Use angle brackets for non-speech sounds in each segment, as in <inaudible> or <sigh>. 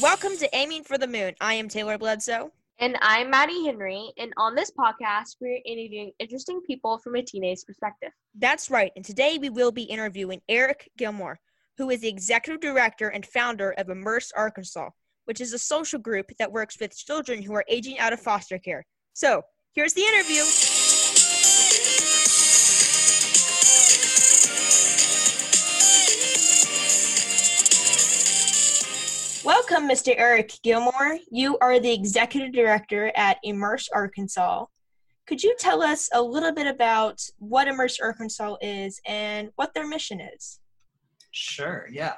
Welcome to Aiming for the Moon. I am Taylor Bledsoe. And I'm Maddie Henry, and on this podcast, we're interviewing interesting people from a teenage perspective. That's right, and today we will be interviewing Eric Gilmore, who is the executive director and founder of Immerse Arkansas, which is a social group that works with children who are aging out of foster care. So, here's the interview. Welcome, Mr. Eric Gilmore. You are the executive director at Immerse Arkansas. Could you tell us a little bit about what Immerse Arkansas is and what their mission is? Sure, yeah.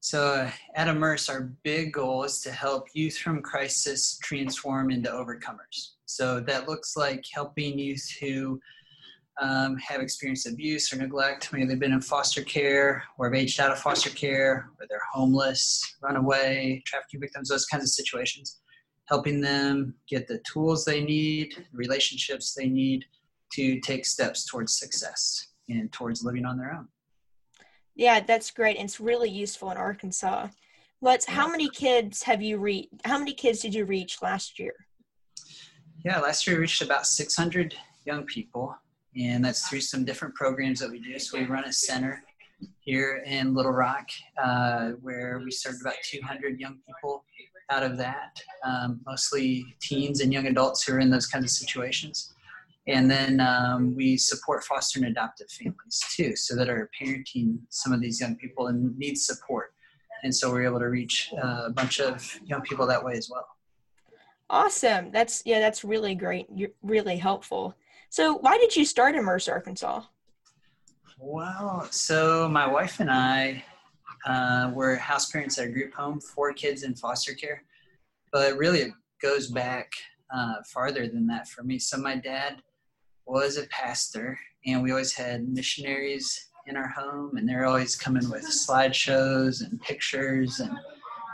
So at Immerse, our big goal is to help youth from crisis transform into overcomers. So that looks like helping youth who um, have experienced abuse or neglect. Maybe they've been in foster care or have aged out of foster care, or they're homeless, runaway, trafficking victims, those kinds of situations. Helping them get the tools they need, relationships they need to take steps towards success and towards living on their own. Yeah, that's great. It's really useful in Arkansas. What's how many kids have you reached? How many kids did you reach last year? Yeah, last year we reached about 600 young people and that's through some different programs that we do. So we run a center here in Little Rock uh, where we served about 200 young people out of that, um, mostly teens and young adults who are in those kinds of situations. And then um, we support foster and adoptive families too, so that are parenting some of these young people and need support. And so we're able to reach uh, a bunch of young people that way as well. Awesome. That's yeah, that's really great. You're really helpful. So, why did you start Immerse Arkansas? Well, so my wife and I uh, were house parents at a group home, four kids in foster care. But really, it goes back uh, farther than that for me. So, my dad was a pastor, and we always had missionaries in our home, and they're always coming with slideshows and pictures and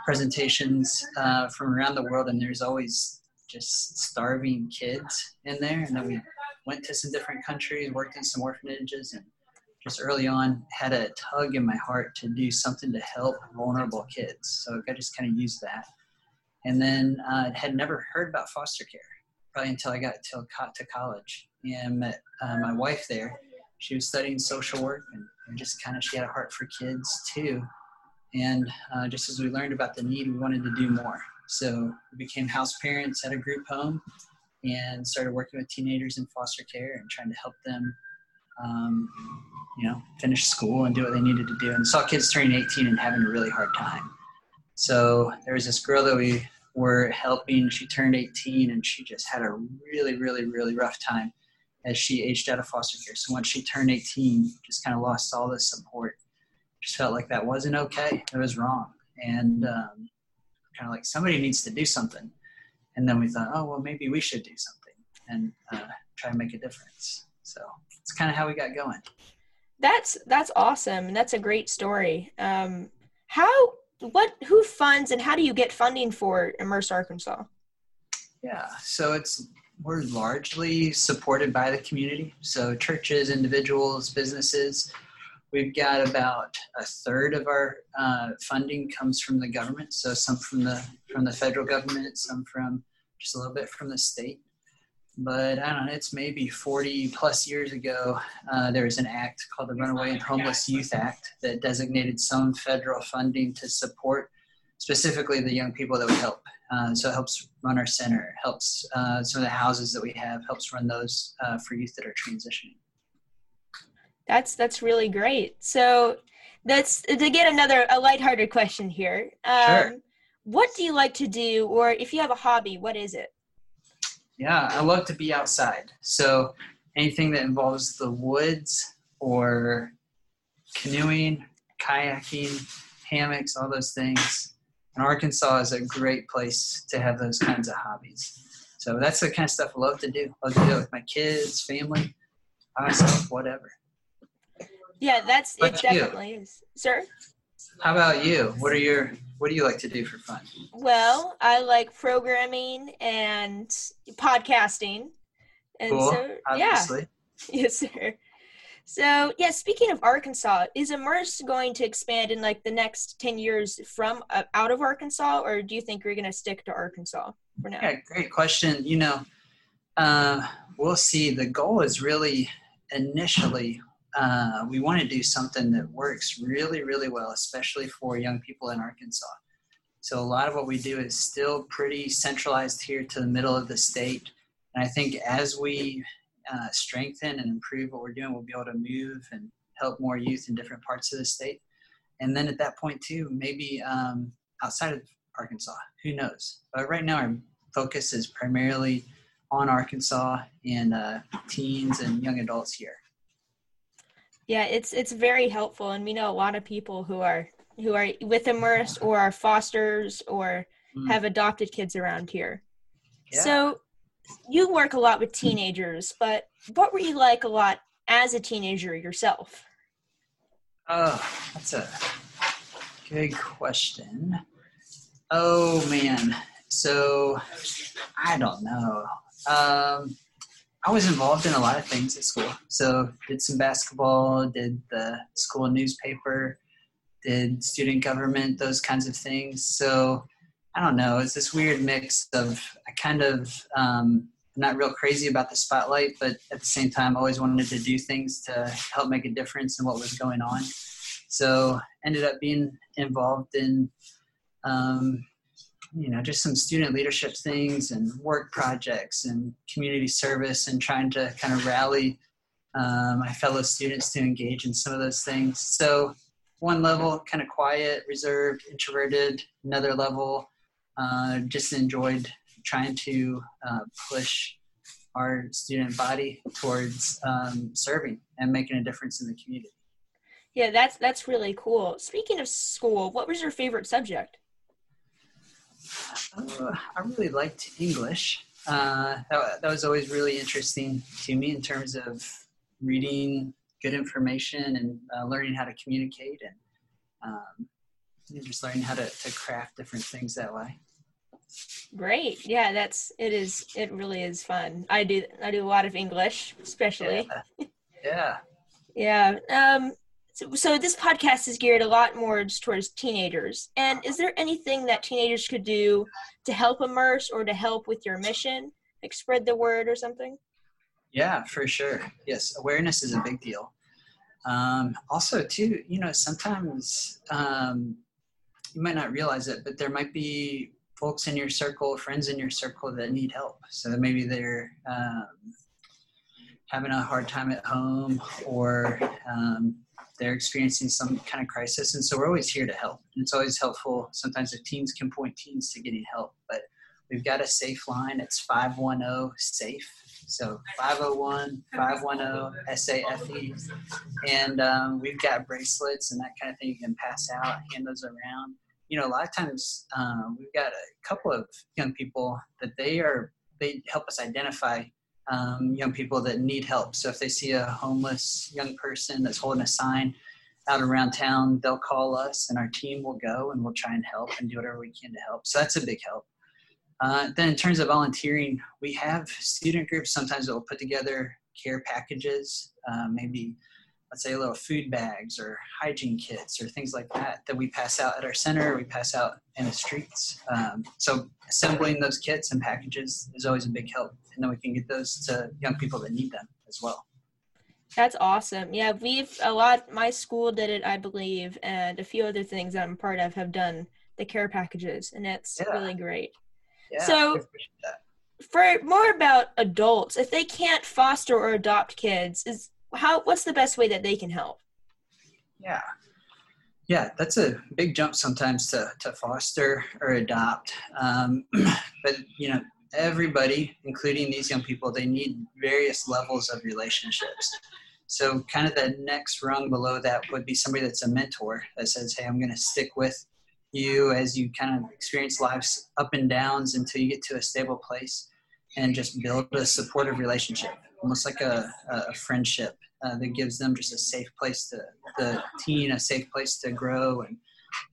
presentations uh, from around the world. And there's always just starving kids in there. And then we went to some different countries, worked in some orphanages, and just early on had a tug in my heart to do something to help vulnerable kids. So I just kind of used that. And then uh, had never heard about foster care probably until I got to, to college and met uh, my wife there. She was studying social work and, and just kind of she had a heart for kids too. And uh, just as we learned about the need, we wanted to do more. So we became house parents at a group home and started working with teenagers in foster care and trying to help them, um, you know, finish school and do what they needed to do. And saw kids turning 18 and having a really hard time. So there was this girl that we were helping. She turned 18 and she just had a really, really, really rough time as she aged out of foster care. So once she turned 18, just kind of lost all the support. Just felt like that wasn't okay. It was wrong. And um, kind of like somebody needs to do something and then we thought, oh well, maybe we should do something and uh, try and make a difference. So it's kind of how we got going. That's that's awesome. And that's a great story. Um, how what who funds and how do you get funding for Immerse Arkansas? Yeah, so it's we're largely supported by the community. So churches, individuals, businesses. We've got about a third of our uh, funding comes from the government. So some from the from the federal government, some from just a little bit from the state. But I don't know, it's maybe 40 plus years ago, uh, there was an act called the Runaway and Homeless Youth Act that designated some federal funding to support specifically the young people that we help. Uh, so it helps run our center, helps uh, some of the houses that we have, helps run those uh, for youth that are transitioning. That's that's really great. So that's to get another a lighthearted question here. Um, sure. What do you like to do, or if you have a hobby, what is it? Yeah, I love to be outside. So anything that involves the woods or canoeing, kayaking, hammocks, all those things. And Arkansas is a great place to have those kinds of hobbies. So that's the kind of stuff I love to do. I love to do it with my kids, family, myself, whatever. Yeah, that's it. Definitely you? is, sir. How about you? What are your What do you like to do for fun? Well, I like programming and podcasting, and cool, so obviously. yeah, <laughs> yes, sir. So yeah, speaking of Arkansas, is Immerse going to expand in like the next ten years from uh, out of Arkansas, or do you think you're going to stick to Arkansas for now? Yeah, great question. You know, uh, we'll see. The goal is really initially uh, we want to do something that works really, really well, especially for young people in Arkansas. So a lot of what we do is still pretty centralized here to the middle of the state. And I think as we uh, strengthen and improve what we're doing, we'll be able to move and help more youth in different parts of the state. And then at that point too, maybe um, outside of Arkansas, who knows? But right now our focus is primarily on Arkansas and uh, teens and young adults here. Yeah, it's it's very helpful, and we know a lot of people who are who are with Immerse or are fosters or mm. have adopted kids around here. Yeah. So you work a lot with teenagers, but what were you like a lot as a teenager yourself? Oh, that's a good question. Oh man, so I don't know. Um, I was involved in a lot of things at school. So did some basketball, did the school newspaper, did student government, those kinds of things. So I don't know. It's this weird mix of I kind of um, not real crazy about the spotlight, but at the same time, always wanted to do things to help make a difference in what was going on. So ended up being involved in um, you know just some student leadership things and work projects and community service and trying to kind of rally uh, my fellow students to engage in some of those things. So one level kind of quiet reserved introverted another level uh, just enjoyed trying to uh, push our student body towards um, serving and making a difference in the community. Yeah that's that's really cool. Speaking of school what was your favorite subject uh, I really liked English. Uh, that, that was always really interesting to me in terms of reading good information and uh, learning how to communicate and um, just learning how to, to craft different things that way. Great. Yeah, that's it is it really is fun. I do I do a lot of English, especially. Yeah. yeah. <laughs> yeah. Um so, so this podcast is geared a lot more towards teenagers. And is there anything that teenagers could do to help immerse or to help with your mission, like spread the word or something? Yeah, for sure. Yes, awareness is a big deal. Um, also, too, you know, sometimes um, you might not realize it, but there might be folks in your circle, friends in your circle that need help. So maybe they're um, having a hard time at home or um, they're experiencing some kind of crisis. And so we're always here to help. And it's always helpful. Sometimes if teens can point teens to getting help, but we've got a safe line. It's 510 SAFE. So 501 510 SAFE. And um, we've got bracelets and that kind of thing you can pass out, hand those around. You know, a lot of times um, we've got a couple of young people that they are, they help us identify um, young people that need help. So if they see a homeless young person that's holding a sign out around town, they'll call us and our team will go and we'll try and help and do whatever we can to help. So that's a big help. Uh, then in terms of volunteering, we have student groups sometimes that will put together care packages, uh, maybe let's say little food bags or hygiene kits or things like that that we pass out at our center, we pass out in the streets. Um, so assembling those kits and packages is always a big help and then we can get those to young people that need them as well. That's awesome. Yeah, we've a lot. My school did it, I believe, and a few other things I'm part of have done the care packages, and it's yeah. really great. Yeah, so, for more about adults, if they can't foster or adopt kids, is how what's the best way that they can help? Yeah, yeah, that's a big jump sometimes to to foster or adopt. Um, <clears throat> but you know, everybody, including these young people, they need various levels of relationships. So, kind of the next rung below that would be somebody that's a mentor that says, Hey, I'm going to stick with you as you kind of experience life's up and downs until you get to a stable place and just build a supportive relationship, almost like a, a friendship uh, that gives them just a safe place to, the teen, a safe place to grow and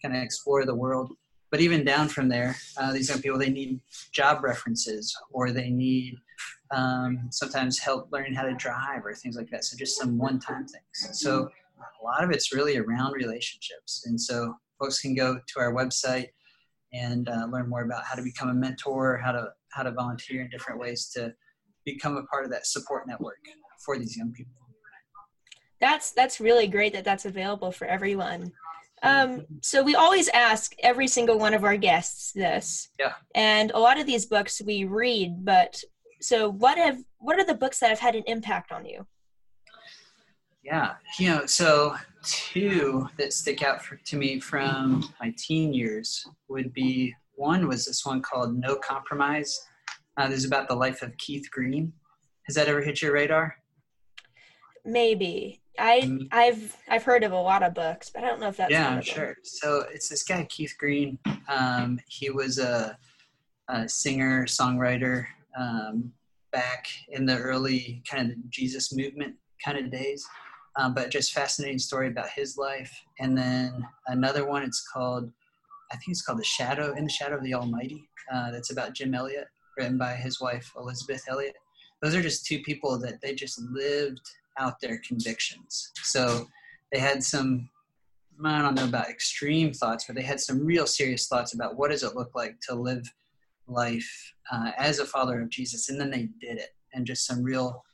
kind of explore the world but even down from there, uh, these young people they need job references or they need um, sometimes help learning how to drive or things like that. So just some one-time things. So a lot of it's really around relationships, and so folks can go to our website and uh, learn more about how to become a mentor, how to how to volunteer in different ways to become a part of that support network for these young people. That's that's really great that that's available for everyone. Um, so we always ask every single one of our guests this. Yeah. And a lot of these books we read, but so what have what are the books that have had an impact on you? Yeah, you know, so two that stick out for, to me from my teen years would be one was this one called No Compromise. Uh, this is about the life of Keith Green. Has that ever hit your radar? Maybe. I Mm. I've I've heard of a lot of books, but I don't know if that's yeah, one I'm them. sure. So it's this guy Keith Green. Um, he was a, a singer songwriter um, back in the early kind of Jesus movement kind of days. Um, but just fascinating story about his life. And then another one. It's called I think it's called The Shadow in the Shadow of the Almighty. Uh, that's about Jim Elliot, written by his wife Elisabeth Elliot. Those are just two people that they just lived out their convictions. So they had some I don't know about extreme thoughts, but they had some real serious thoughts about what does it look like to live life uh, as a follower of Jesus, and then they did it in just some real,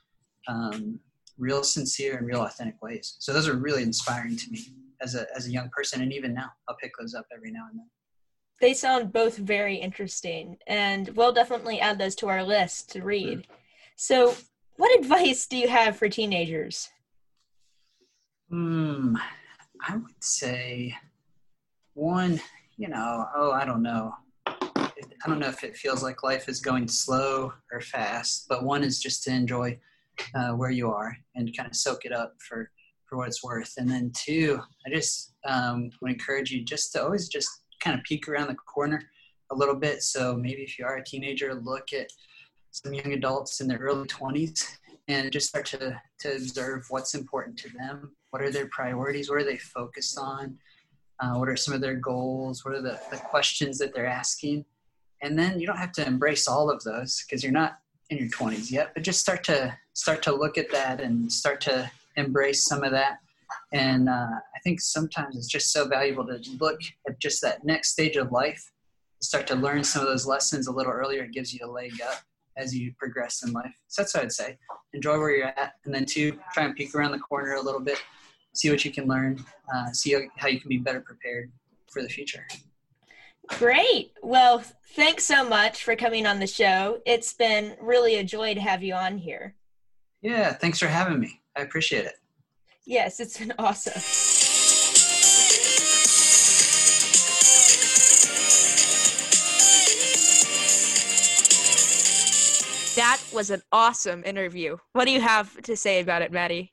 um, real sincere and real authentic ways. So those are really inspiring to me as a as a young person, and even now I'll pick those up every now and then. They sound both very interesting, and we'll definitely add those to our list to read. So, what advice do you have for teenagers? Hmm, I would say one, you know, oh, I don't know. I don't know if it feels like life is going slow or fast, but one is just to enjoy uh, where you are and kind of soak it up for, for what it's worth. And then two, I just um, would encourage you just to always just kind of peek around the corner a little bit. So maybe if you are a teenager, look at some young adults in their early 20s and just start to, to observe what's important to them. What are their priorities? What are they focused on? Uh, what are some of their goals? What are the, the questions that they're asking? And then you don't have to embrace all of those because you're not in your 20s yet, but just start to start to look at that and start to embrace some of that. And uh, I think sometimes it's just so valuable to look at just that next stage of life, start to learn some of those lessons a little earlier. It gives you a leg up as you progress in life. So that's what I'd say. Enjoy where you're at, and then two, try and peek around the corner a little bit, see what you can learn, uh, see how you can be better prepared for the future. Great. Well, thanks so much for coming on the show. It's been really a joy to have you on here. Yeah, thanks for having me. I appreciate it. Yes, it's an awesome. That was an awesome interview. What do you have to say about it, Maddie?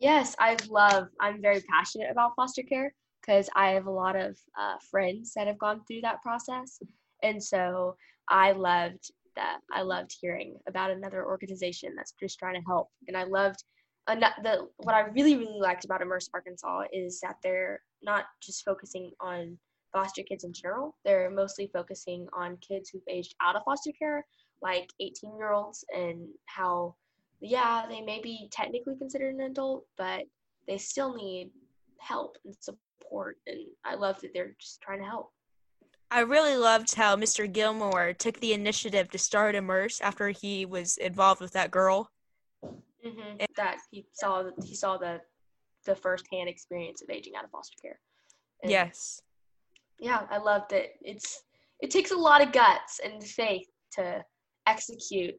Yes, I love, I'm very passionate about foster care because I have a lot of uh, friends that have gone through that process. And so I loved that. I loved hearing about another organization that's just trying to help. And I loved the, what I really, really liked about Immerse Arkansas is that they're not just focusing on foster kids in general, they're mostly focusing on kids who've aged out of foster care, like 18 year olds, and how, yeah, they may be technically considered an adult, but they still need help and support. And I love that they're just trying to help. I really loved how Mr. Gilmore took the initiative to start Immerse after he was involved with that girl. Mm-hmm. That he saw he saw the the firsthand experience of aging out of foster care. And yes. Yeah, I loved it. It's it takes a lot of guts and faith to execute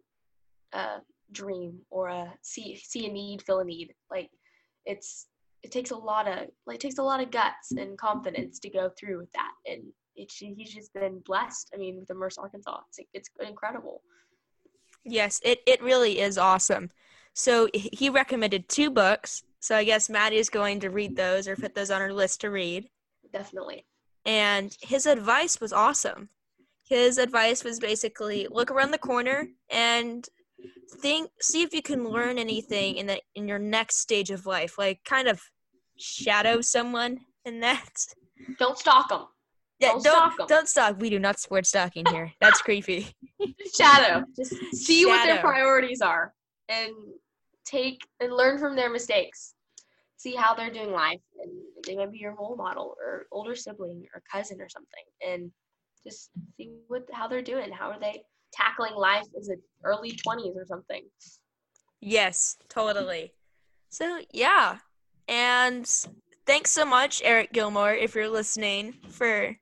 a dream or a see see a need, fill a need. Like it's it takes a lot of like it takes a lot of guts and confidence to go through with that. And it's he's just been blessed. I mean, with Immerse Arkansas, it's it's incredible. Yes, it it really is awesome. So he recommended two books. So I guess Maddie is going to read those or put those on her list to read. Definitely. And his advice was awesome. His advice was basically look around the corner and think see if you can learn anything in the in your next stage of life. Like kind of shadow someone in that. Don't stalk them. Yeah, Don't don't stalk, don't stalk. We do not support stalking here. That's creepy. <laughs> shadow. <laughs> Just see what their priorities are and take and learn from their mistakes. See how they're doing life. And they might be your role model or older sibling or cousin or something. And just see what how they're doing. How are they tackling life as an early twenties or something? Yes, totally. So yeah, and thanks so much, Eric Gilmore, if you're listening, for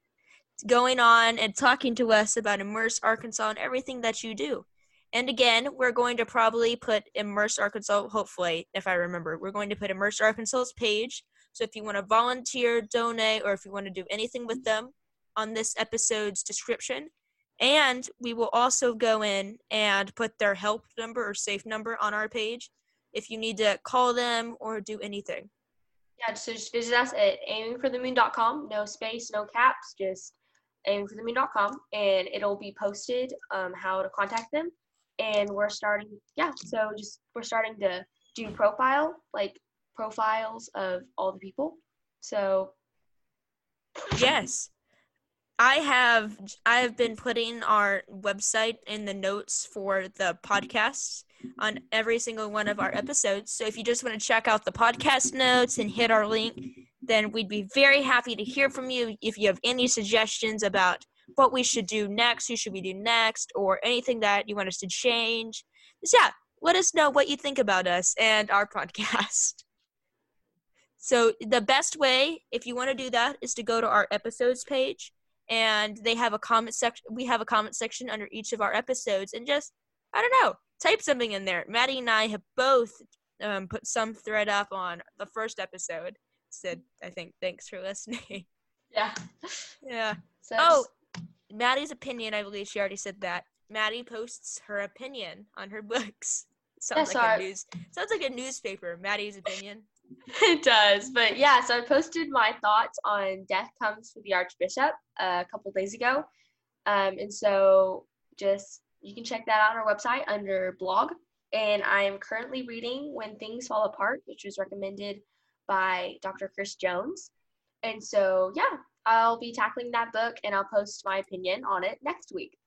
going on and talking to us about Immerse Arkansas and everything that you do. And again, we're going to probably put Immerse Arkansas, hopefully, if I remember, we're going to put Immerse Arkansas's page. So if you want to volunteer, donate, or if you want to do anything with them on this episode's description. And we will also go in and put their help number or safe number on our page if you need to call them or do anything. Yeah, so just visit us at aimingforthemoon.com. No space, no caps, just aimingforthemoon.com, and it'll be posted um, how to contact them. And we're starting, yeah. So just we're starting to do profile, like profiles of all the people. So Yes. I have I have been putting our website in the notes for the podcasts on every single one of our episodes. So if you just want to check out the podcast notes and hit our link, then we'd be very happy to hear from you if you have any suggestions about what we should do next, who should we do next, or anything that you want us to change. Just yeah, let us know what you think about us and our <laughs> podcast. So the best way, if you want to do that, is to go to our episodes page, and they have a comment section. We have a comment section under each of our episodes, and just I don't know, type something in there. Maddie and I have both um, put some thread up on the first episode. Said I think thanks for listening. yeah. <laughs> yeah. So Oh, Maddie's opinion. I believe she already said that. Maddie posts her opinion on her <laughs> books. Sounds like a news. Sounds like a newspaper. Maddie's opinion. <laughs> it does. But yeah, so I posted my thoughts on Death Comes for the Archbishop uh, a couple days ago. Um, and so just you can check that out on our website under blog. And I am currently reading When Things Fall Apart, which was recommended by Dr. Chris Jones. And so, yeah, I'll be tackling that book and I'll post my opinion on it next week.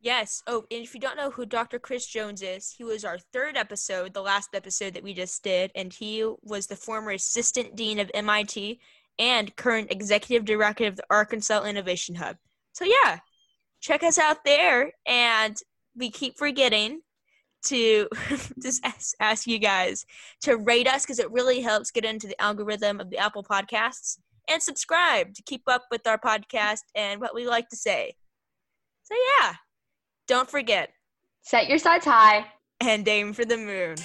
Yes. Oh, and if you don't know who Dr. Chris Jones is, he was our third episode, the last episode that we just did, and he was the former assistant dean of MIT and current executive director of the Arkansas Innovation Hub. So yeah, check us out there, and we keep forgetting to <laughs> just ask, you guys to rate us because it really helps get into the algorithm of the Apple Podcasts and subscribe to keep up with our podcast and what we like to say. So yeah. Don't forget, Set your sights high. and aim for the moon.